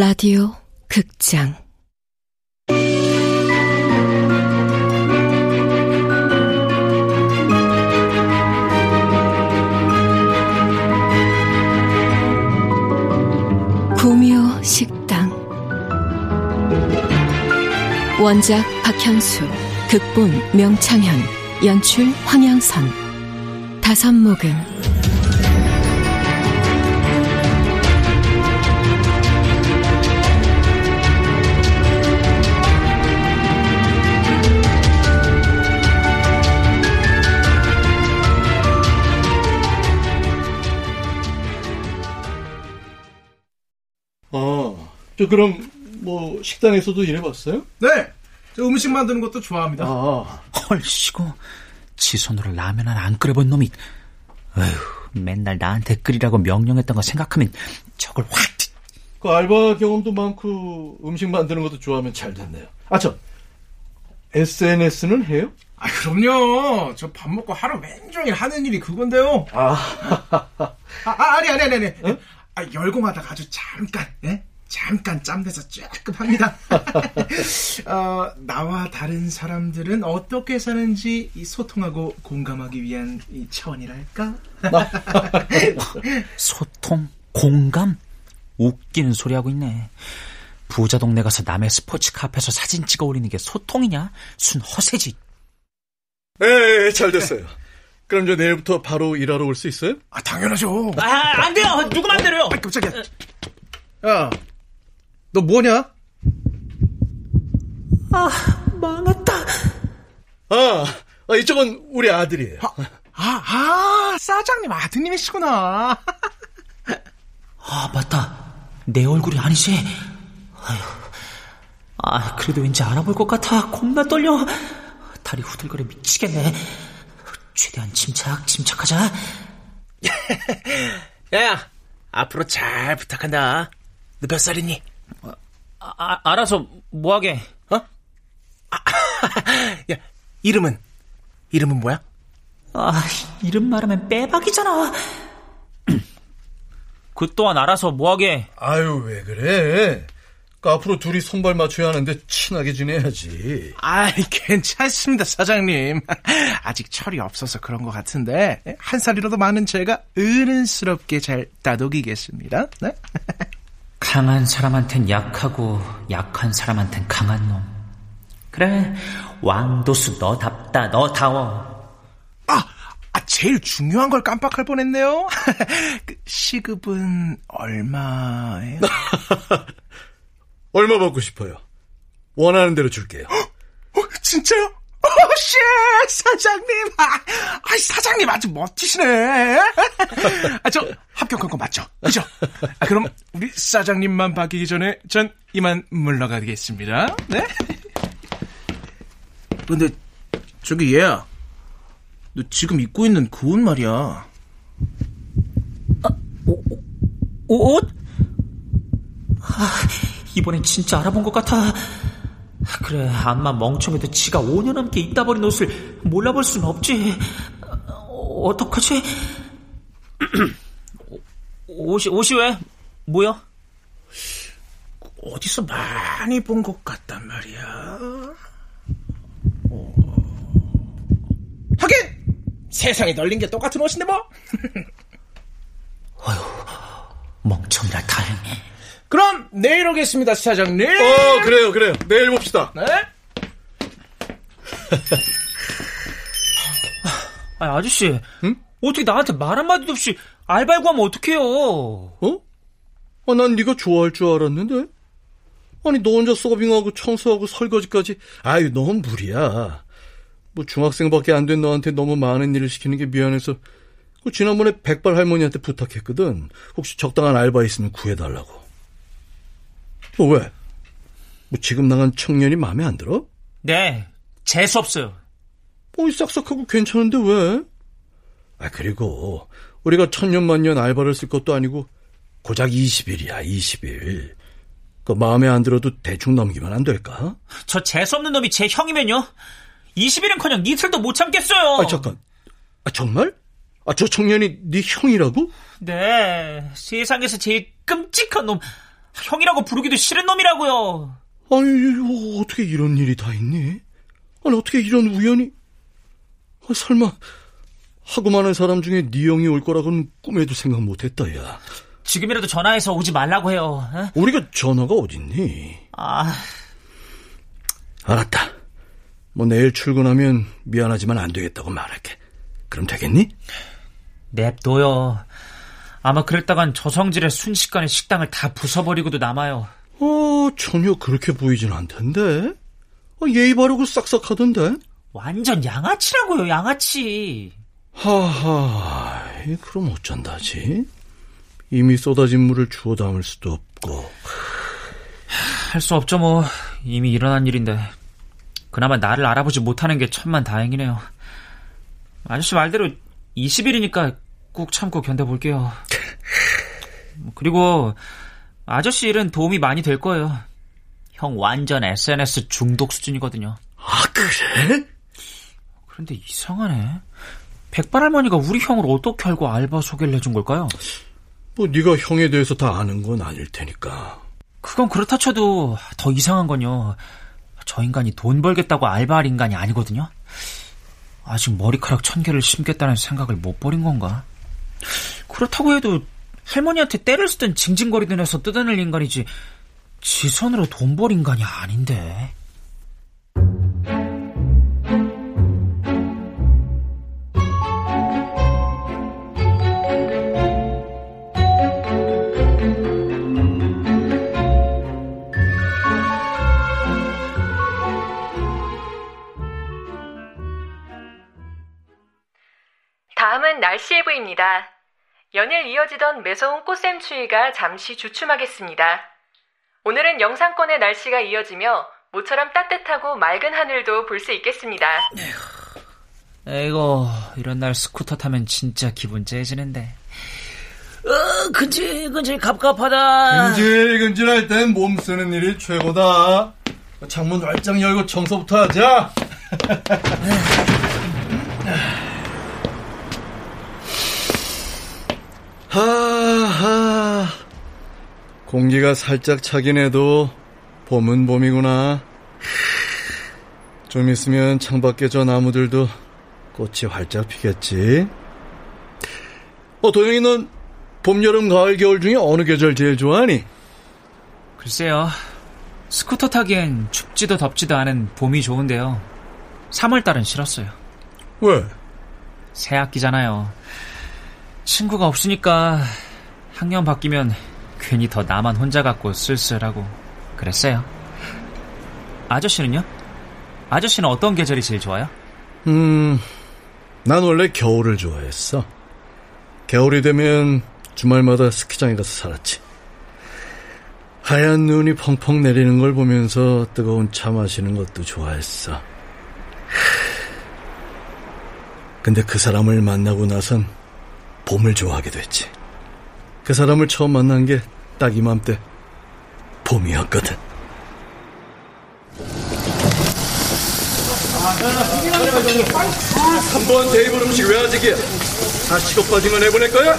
라디오 극장. 구미호 식당. 원작 박현수 극본 명창현 연출 황양선. 다섯 모금 저 그럼 뭐 식당에서도 일해봤어요? 네, 저 음식 만드는 것도 좋아합니다. 아, 헐씨고 지 손으로 라면 하나 안 끓여본 놈이 어휴 맨날 나한테 끓이라고 명령했던 거 생각하면 저걸 확 그 알바 경험도 많고 음식 만드는 것도 좋아하면 잘 됐네요. 아, 저 SNS는 해요? 아, 그럼요. 저 밥 먹고 하루 왼종일 하는 일이 그건데요. 아, 아, 아 아니, 아니, 아니, 아니. 아, 열공하다가 아주 잠깐, 예? 잠깐 짬내서 조금 합니다. 어, 나와 다른 사람들은 어떻게 사는지 이 소통하고 공감하기 위한 이 차원이랄까? 소통 공감 웃기는 소리 하고 있네. 부자 동네 가서 남의 스포츠 카페에서 사진 찍어 올리는 게 소통이냐? 순 허세지. 네, 잘 됐어요. 그럼 저 내일부터 바로 일하러 올 수 있어요? 아, 당연하죠. 아, 안 돼요. 누구 맘대로요. 아, 깜짝이야. 야, 너 뭐냐? 아, 망했다. 아, 아, 이쪽은 우리 아들이에요. 아, 아, 아 사장님 아드님이시구나. 아, 맞다. 내 얼굴이 아니지. 아휴. 아, 그래도 왠지 알아볼 것 같아. 겁나 떨려. 다리 후들거려 미치겠네. 최대한 침착, 침착하자. 야야, 앞으로 잘 부탁한다. 너 몇 살이니? 아, 아, 알아서 뭐하게. 어? 아, 야, 이름은? 이름은 뭐야? 아, 이름 말하면 빼박이잖아. 그 또한 알아서 뭐하게. 아유, 왜 그래? 그 앞으로 둘이 손발 맞춰야 하는데 친하게 지내야지. 아이, 괜찮습니다, 사장님. 아직 철이 없어서 그런 것 같은데, 한 살이라도 많은 제가 은은스럽게 잘 다독이겠습니다. 네? 강한 사람한텐 약하고 약한 사람한텐 강한 놈. 그래, 왕도수 너답다, 너다워. 아, 아, 제일 중요한 걸 깜빡할 뻔했네요. 그 시급은 얼마예요? 얼마 받고 싶어요? 원하는 대로 줄게요. 어, 진짜요? 어, 씨, 사장님. 아, 아, 사장님 아주 멋지시네. 아, 저 합격한 거 맞죠? 그죠? 아, 그럼 우리 사장님만 바뀌기 전에 전 이만 물러가겠습니다. 네? 근데 저기 얘야. 너 지금 입고 있는 그 옷 말이야. 옷? 아, 이번엔 진짜 알아본 것 같아. 그래, 암만 멍청해도 지가 5년 넘게 입다 버린 옷을 몰라볼 수는 없지. 어, 어떡하지? 옷이, 옷이 왜? 뭐야? 어디서 많이 본 것 같단 말이야. 어. 하긴 세상에 널린 게 똑같은 옷인데 뭐. 멍청이라 다행해. 그럼 내일 오겠습니다, 사장님. 어, 그래요, 그래요. 내일 봅시다. 네? 아, 아저씨. 어떻게 나한테 말 한마디도 없이 알바 구하면 어떡해요? 어? 아, 난 네가 좋아할 줄 알았는데. 아니, 너 혼자 서빙하고 청소하고 설거지까지. 아유, 넌 무리야. 뭐 중학생밖에 안 된 너한테 너무 많은 일을 시키는 게 미안해서 그 지난번에 백발 할머니한테 부탁했거든. 혹시 적당한 알바 있으면 구해달라고. 너 왜? 뭐 지금 나간 청년이 마음에 안 들어? 네, 재수 없어요. 어이 싹싹하고 괜찮은데 왜? 아 그리고 우리가 천년만년 알바를 쓸 것도 아니고 고작 20일이야 20일. 그 마음에 안 들어도 대충 넘기면 안 될까? 저 재수없는 놈이 제 형이면요? 20일은커녕 이틀도 못 참겠어요. 아 잠깐. 아 정말? 아 저 청년이 네 형이라고? 네, 세상에서 제일 끔찍한 놈. 형이라고 부르기도 싫은 놈이라고요. 아니, 어떻게 이런 일이 다 있니? 아니, 어떻게 이런 우연이? 아, 설마, 하고 많은 사람 중에 네 형이 올 거라고는 꿈에도 생각 못 했다, 야. 지금이라도 전화해서 오지 말라고 해요. 어? 우리가 전화가 어딨니? 아, 알았다. 뭐 내일 출근하면 미안하지만 안 되겠다고 말할게. 그럼 되겠니? 냅둬요. 아마 그랬다간 저 성질의 순식간에 식당을 다 부숴버리고도 남아요. 어, 전혀 그렇게 보이진 않던데. 어, 예의 바르고 싹싹하던데. 완전 양아치라고요, 양아치. 하하, 이, 그럼 어쩐다지? 이미 쏟아진 물을 주워 담을 수도 없고. 할 수 없죠, 뭐. 이미 일어난 일인데. 그나마 나를 알아보지 못하는 게 천만 다행이네요. 아저씨 말대로 20일이니까 꾹 참고 견뎌볼게요. 그리고 아저씨 일은 도움이 많이 될 거예요. 형 완전 SNS 중독 수준이거든요. 아, 그래? 그런데 이상하네. 백발 할머니가 우리 형을 어떻게 알고 알바 소개를 해준 걸까요? 뭐 네가 형에 대해서 다 아는 건 아닐 테니까. 그건 그렇다 쳐도 더 이상한 건요. 저 인간이 돈 벌겠다고 알바할 인간이 아니거든요. 아직 머리카락 천 개를 심겠다는 생각을 못 버린 건가? 그렇다고 해도 할머니한테 때를 쓰던 징징거리던 해서 뜯어낼 인간이지 지 손으로 돈 벌 인간이 아닌데. 예보입니다. 연일 이어지던 매서운 꽃샘 추위가 잠시 주춤하겠습니다. 오늘은 영상권의 날씨가 이어지며 모처럼 따뜻하고 맑은 하늘도 볼 수 있겠습니다. 에이고 이런 날 스쿠터 타면 진짜 기분 째지는데. 어, 근질근질 갑갑하다. 근질근질할 땐 몸 쓰는 일이 최고다. 창문 활짝 열고 청소부터 하자. 하하. 공기가 살짝 차긴 해도 봄은 봄이구나. 좀 있으면 창밖에 저 나무들도 꽃이 활짝 피겠지. 어, 도영이 넌 봄, 여름, 가을, 겨울 중에 어느 계절 제일 좋아하니? 글쎄요. 스쿠터 타기엔 춥지도 덥지도 않은 봄이 좋은데요. 3월달은 싫었어요. 왜? 새 학기잖아요. 친구가 없으니까 학년 바뀌면 괜히 더 나만 혼자 같고 쓸쓸하고 그랬어요. 아저씨는요? 아저씨는 어떤 계절이 제일 좋아요? 음, 난 원래 겨울을 좋아했어. 겨울이 되면 주말마다 스키장에 가서 살았지. 하얀 눈이 펑펑 내리는 걸 보면서 뜨거운 차 마시는 것도 좋아했어. 근데 그 사람을 만나고 나선 봄을 좋아하게 됐지. 그 사람을 처음 만난 게 딱 이맘때 봄이었거든. 한번 테이블 음식 왜 아직이야? 다 식어 빠진 거 내보낼 거야?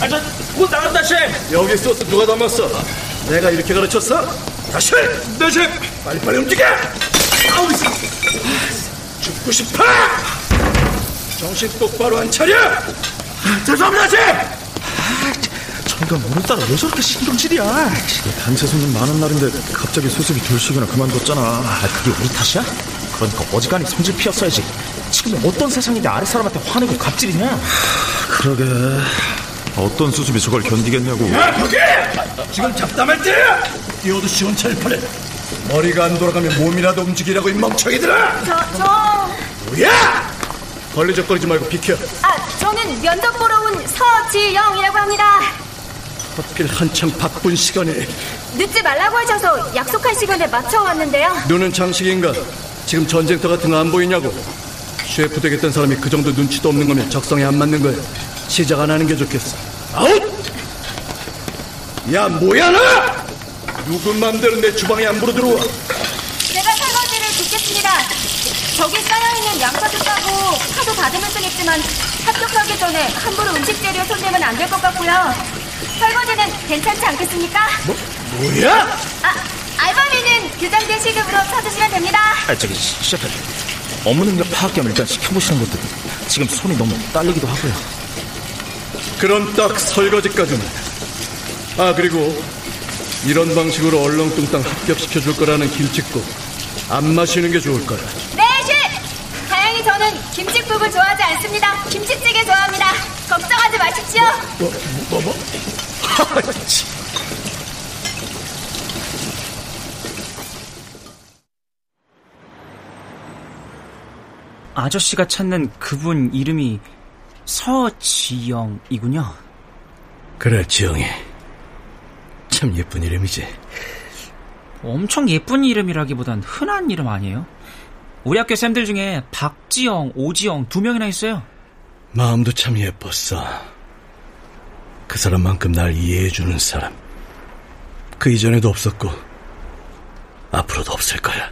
아, 저, 곧 나간다, 셰프! 여기 소스 누가 담았어? 내가 이렇게 가르쳤어? 다시! 네, 셰프! 빨리빨리 움직여! 아우, 죽고 싶어! 정신 똑바로 안 차려! 죄송합니다, 셰프! 저희가 오늘따라 왜 저렇게 신경질이야? 단체 손님 많은 날인데 갑자기 수습이 둘씩이나 그만뒀잖아. 아, 그게 우리 탓이야? 그러니까 어지간히 성질 피웠어야지. 지금 어떤 세상인데 아래 사람한테 화내고 갑질이냐? 그러게. 어떤 수습이 저걸 견디겠냐고. 야, 거기! 지금 잡담할 때야! 뛰어도 시원찮을 뻔해. 머리가 안 돌아가면 몸이라도 움직이라고 이 멍청이들아! 저, 저, 뭐야! 걸리적거리지 말고 비켜. 아, 저는 면접 보러 온 서지영이라고 합니다. 하필 한참 바쁜 시간에 늦지 말라고 하셔서 약속한 시간에 맞춰 왔는데요. 눈은 장식인가? 지금 전쟁터 같은 거 안 보이냐고? 셰프 되겠다는 사람이 그 정도 눈치도 없는 거면 적성에 안 맞는 거야. 시작 안 하는 게 좋겠어. 아웃! 야, 뭐야, 너! 누구 맘대로 내 주방에 함부로 들어와. 제가 설거지를 돕겠습니다. 저기 쌓여있는 양파도 까고 파도 다듬을 순 있지만 합격하기 전에 함부로 음식 재료 손대면 안 될 것 같고요. 설거지는 괜찮지 않겠습니까? 뭐, 뭐야? 아, 알바비는 규정된 시급으로 쳐주시면 됩니다. 아, 저기, 셰프. 업무 능력 파악 겸 일단 시켜보시는 것도 지금 손이 너무 딸리기도 하고요. 그럼 딱 설거지까지는. 아, 그리고 이런 방식으로 얼렁뚱땅 합격시켜 줄 거라는 김치국 안 마시는 게 좋을 거야. 네, 김치국을 좋아하지 않습니다. 김치찌개 좋아합니다. 걱정하지 마십시오. 뭐, 뭐, 뭐? 하, 참. 아저씨가 찾는 그분 이름이 서지영이군요. 그래, 지영이. 참 예쁜 이름이지. 엄청 예쁜 이름이라기보단 흔한 이름 아니에요? 우리 학교 쌤들 중에 박지영, 오지영 두 명이나 있어요. 마음도 참 예뻤어. 그 사람만큼 날 이해해주는 사람. 그 이전에도 없었고, 앞으로도 없을 거야.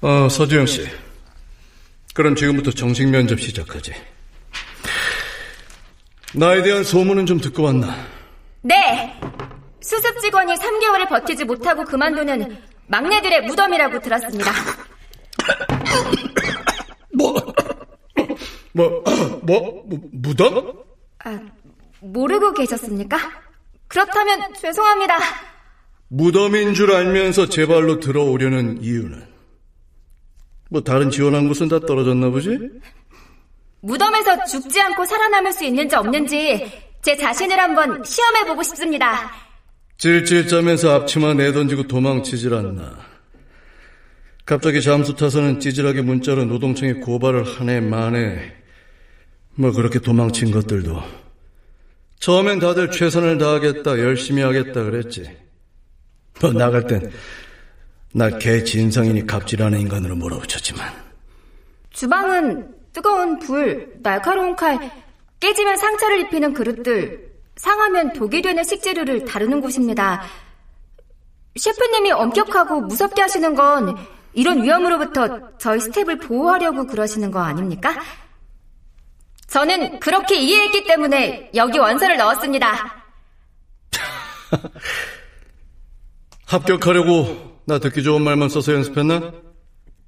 어, 서지영 씨. 그럼 지금부터 정식 면접 시작하지. 나에 대한 소문은 좀 듣고 왔나? 네. 수습 직원이 3개월을 버티지 못하고 그만두는 막내들의 무덤이라고 들었습니다. 뭐, 뭐, 뭐, 뭐 무덤? 아, 모르고 계셨습니까? 그렇다면 죄송합니다. 무덤인 줄 알면서 제 발로 들어오려는 이유는? 뭐 다른 지원한 곳은 다 떨어졌나 보지? 무덤에서 죽지 않고 살아남을 수 있는지 없는지 제 자신을 한번 시험해보고 싶습니다. 찔찔 짜면서 앞치마 내던지고 도망치질 않나. 갑자기 잠수 타서는 찌질하게 문자로 노동청에 고발을 하네 마네. 뭐 그렇게 도망친 것들도 처음엔 다들 최선을 다하겠다 열심히 하겠다 그랬지. 뭐 나갈 땐날개 진상이니 갑질하는 인간으로 몰아붙였지만 주방은 뜨거운 불, 날카로운 칼, 깨지면 상처를 입히는 그릇들, 상하면 독이 되는 식재료를 다루는 곳입니다. 셰프님이 엄격하고 무섭게 하시는 건 이런 위험으로부터 저희 스텝을 보호하려고 그러시는 거 아닙니까? 저는 그렇게 이해했기 때문에 여기 원서를 넣었습니다. 합격하려고 나 듣기 좋은 말만 써서 연습했나?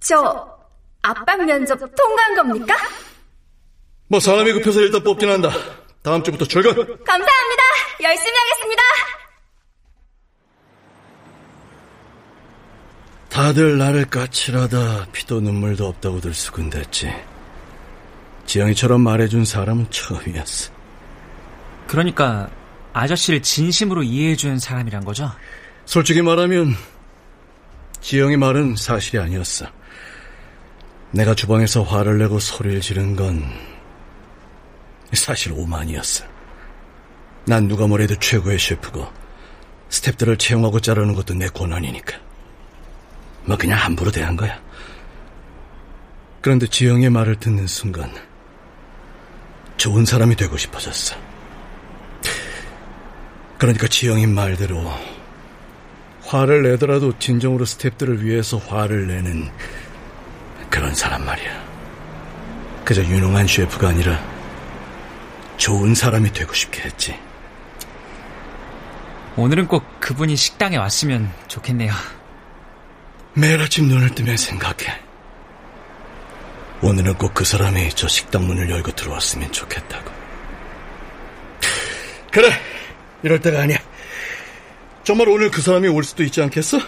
저 압박 면접 통과한 겁니까? 뭐 사람이 급해서 일단 뽑긴 한다. 다음 주부터 출근. 감사합니다. 열심히 하겠습니다. 다들 나를 까칠하다 피도 눈물도 없다고 들 수군댔지. 지영이처럼 말해준 사람은 처음이었어. 그러니까 아저씨를 진심으로 이해해주는 사람이란 거죠? 솔직히 말하면 지영이 말은 사실이 아니었어. 내가 주방에서 화를 내고 소리를 지른 건 사실 오만이었어. 난 누가 뭐래도 최고의 셰프고 스탭들을 채용하고 자르는 것도 내 권한이니까. 뭐 그냥 함부로 대한 거야. 그런데 지영의 말을 듣는 순간 좋은 사람이 되고 싶어졌어. 그러니까 지영이 말대로 화를 내더라도 진정으로 스탭들을 위해서 화를 내는 그런 사람 말이야. 그저 유능한 셰프가 아니라 좋은 사람이 되고 싶게 했지. 오늘은 꼭 그분이 식당에 왔으면 좋겠네요. 매일 아침 눈을 뜨면 생각해. 오늘은 꼭 그 사람이 저 식당 문을 열고 들어왔으면 좋겠다고. 그래, 이럴 때가 아니야. 정말 오늘 그 사람이 올 수도 있지 않겠어?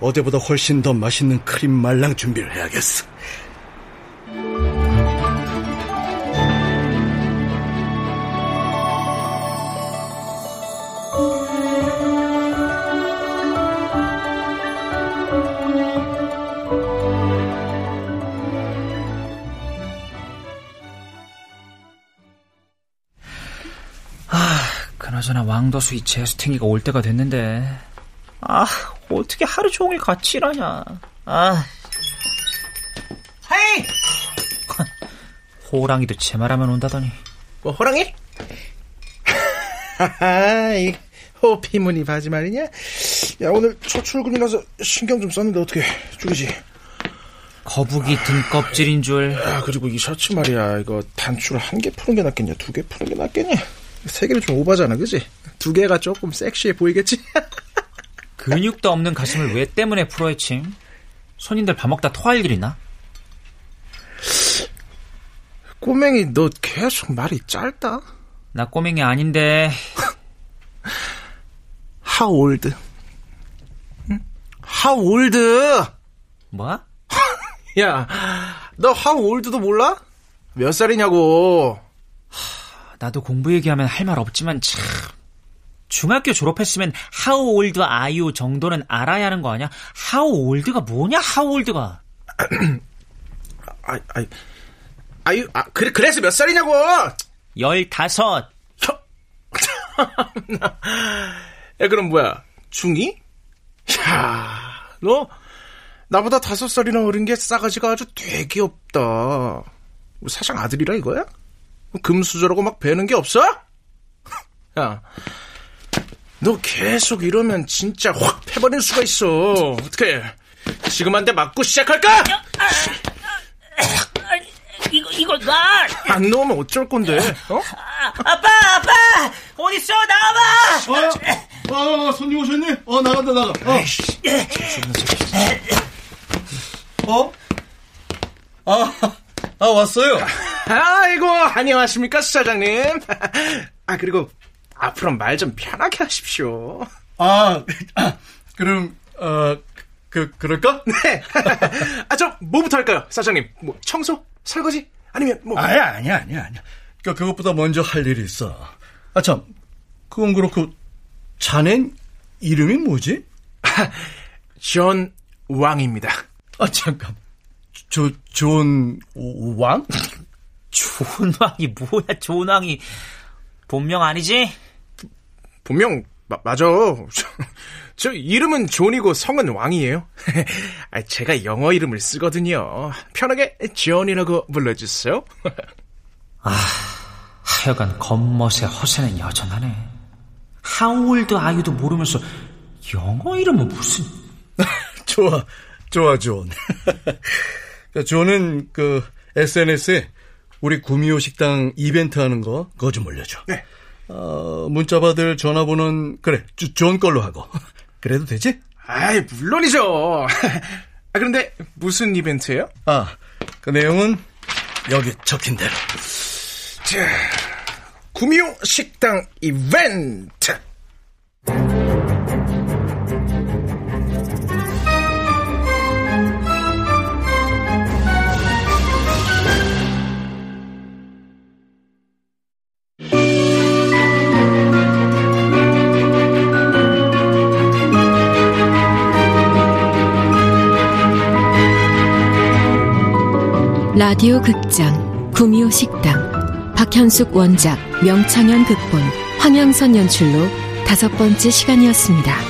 어제보다 훨씬 더 맛있는 크림 말랑 준비를 해야겠어. 그나저나 왕도수 이 제스팅이가 올 때가 됐는데 아 어떻게 하루 종일 같이 일하냐 아 하이! 호랑이도 제 말하면 온다더니 뭐, 호랑이? 하하, 이 호피무늬 바지 말이냐? 야, 오늘 첫 출근이라서 신경 좀 썼는데 어떻게 죽이지? 거북이 등껍질인 줄 야, 그리고 이 셔츠 말이야. 이거 단추를 한 개 푸는 게 낫겠냐? 두 개 푸는 게 낫겠냐? 세 개는 좀 오바잖아, 그지? 두 개가 조금 섹시해 보이겠지? 근육도 없는 가슴을 왜 때문에 풀어헤침? 손님들 밥 먹다 토할 일이나? 꼬맹이, 너 계속 말이 짧다? 나 꼬맹이 아닌데 How old? 응? How old? 뭐? 야, 너 how old도 몰라? 몇 살이냐고. 나도 공부 얘기하면 할 말 없지만 참 중학교 졸업했으면 how old are you 정도는 알아야 하는 거 아니야? how old가 뭐냐? how old가 아, 아, 아유, 아, 그래, 그래서 몇 살이냐고! 열다섯 야, 그럼 뭐야, 중2? 야, 너, 나보다 다섯 살이나 어린 게 싸가지가 아주 되게 없다. 뭐 사장 아들이라 이거야? 뭐 금수저라고 막 배는 게 없어? 야, 너 계속 이러면 진짜 확 패버릴 수가 있어. 어떻게? 지금 한 대 맞고 시작할까? 이거 이거 나안 넣으면 어쩔 건데? 어? 아빠 아빠 어딨어 나와봐 어, 어, 손님 오셨니? 어, 나간다, 나가. 어? 어? 아, 아, 왔어요. 아이고, 안녕하십니까, 수사장님. 아, 그리고 앞으로 말 좀 편하게 하십시오. 아, 아, 그럼, 어, 그, 그럴까? 네. 아, 저, 뭐부터 할까요, 사장님? 뭐, 청소? 설거지? 아니면, 뭐. 아야, 아니야, 아니야, 아니야. 그, 그것보다 먼저 할 일이 있어. 아, 참, 그건 그렇고, 자넨 이름이 뭐지? 존 왕입니다. 아, 잠깐. 조, 존, 왕? 존왕이 뭐야 존왕이 본명 아니지? 분명, 마, 맞아. 저, 저 이름은 존이고 성은 왕이에요. 아, 제가 영어 이름을 쓰거든요. 편하게 존이라고 불러주세요. 하여간 겉멋의 허세는 여전하네 하울드 아이도 모르면서 영어 이름은 무슨 좋아, 좋아, 존. 그 존은 그 SNS에 우리 구미호 식당 이벤트 하는 거 그거 좀 올려줘. 네. 어, 문자 받을 전화번호는 그래, 주- 존 걸로 하고. 그래도 되지? 아이, 물론이죠. 아, 그런데 무슨 이벤트예요? 아, 그 내용은 여기 적힌 대로. 자, 구미호 식당 이벤트. 라디오 극장 구미호 식당 박현숙 원작 명창현 극본 황영선 연출로 다섯 번째 시간이었습니다.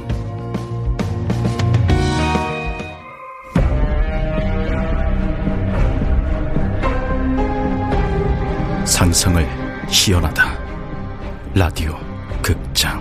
상상을 희연하다. 라디오 극장